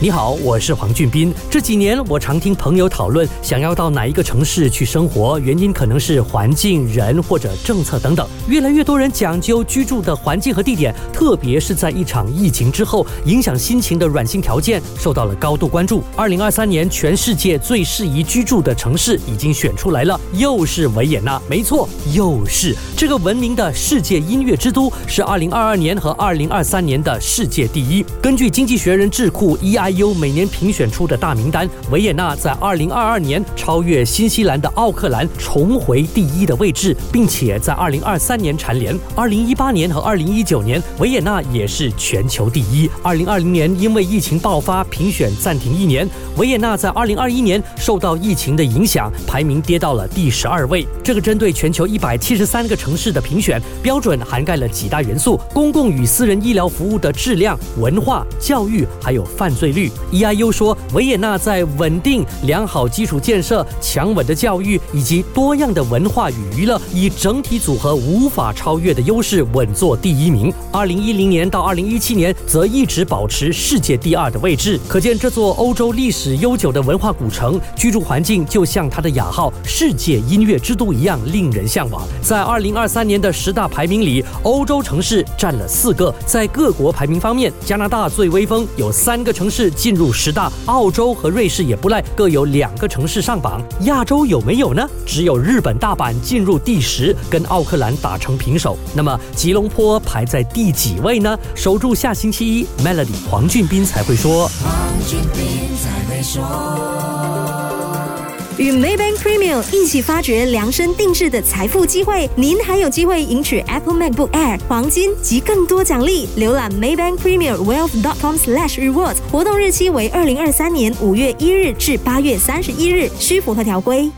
你好，我是黄俊斌。这几年，我常听朋友讨论想要到哪一个城市去生活，原因可能是环境、人或者政策等等。越来越多人讲究居住的环境和地点，特别是在一场疫情之后，影响心情的软性条件受到了高度关注。二零二三年，全世界最适宜居住的城市已经选出来了，又是维也纳。没错，又是这个闻名的世界音乐之都，是二零二二年和二零二三年的世界第一。根据经济学人智库 EI。IU 每年评选出的大名单，维也纳在2022年超越新西兰的奥克兰，重回第一的位置，并且在2023年蝉联。2018年和2019年，维也纳也是全球第一。2020年因为疫情爆发，评选暂停一年，维也纳在2021年受到疫情的影响，排名跌到了第十二位。这个针对全球173个城市的评选标准，涵盖了几大元素：公共与私人医疗服务的质量、文化、教育，还有犯罪率。EIU 说，维也纳在稳定、良好基础建设、强稳的教育以及多样的文化与娱乐，以整体组合无法超越的优势，稳坐第一名。二零一零年到二零一七年，则一直保持世界第二的位置。可见，这座欧洲历史悠久的文化古城，居住环境就像它的雅号“世界音乐之都”一样，令人向往。在二零二三年的十大排名里，欧洲城市占了四个。在各国排名方面，加拿大最威风，有三个城市。进入十大，澳洲和瑞士也不赖，各有两个城市上榜。亚洲有没有呢？只有日本大阪进入第十，跟奥克兰打成平手。那么吉隆坡排在第几位呢？守住下星期一，Melody 黄俊斌才会说。与 Maybank Premium 一起发掘量身定制的财富机会，您还有机会赢取 Apple MacBook Air、黄金及更多奖励。浏览 Maybank Premium Wealth.com/rewards，活动日期为二零二三年五月一日至八月三十一日，需符合条规。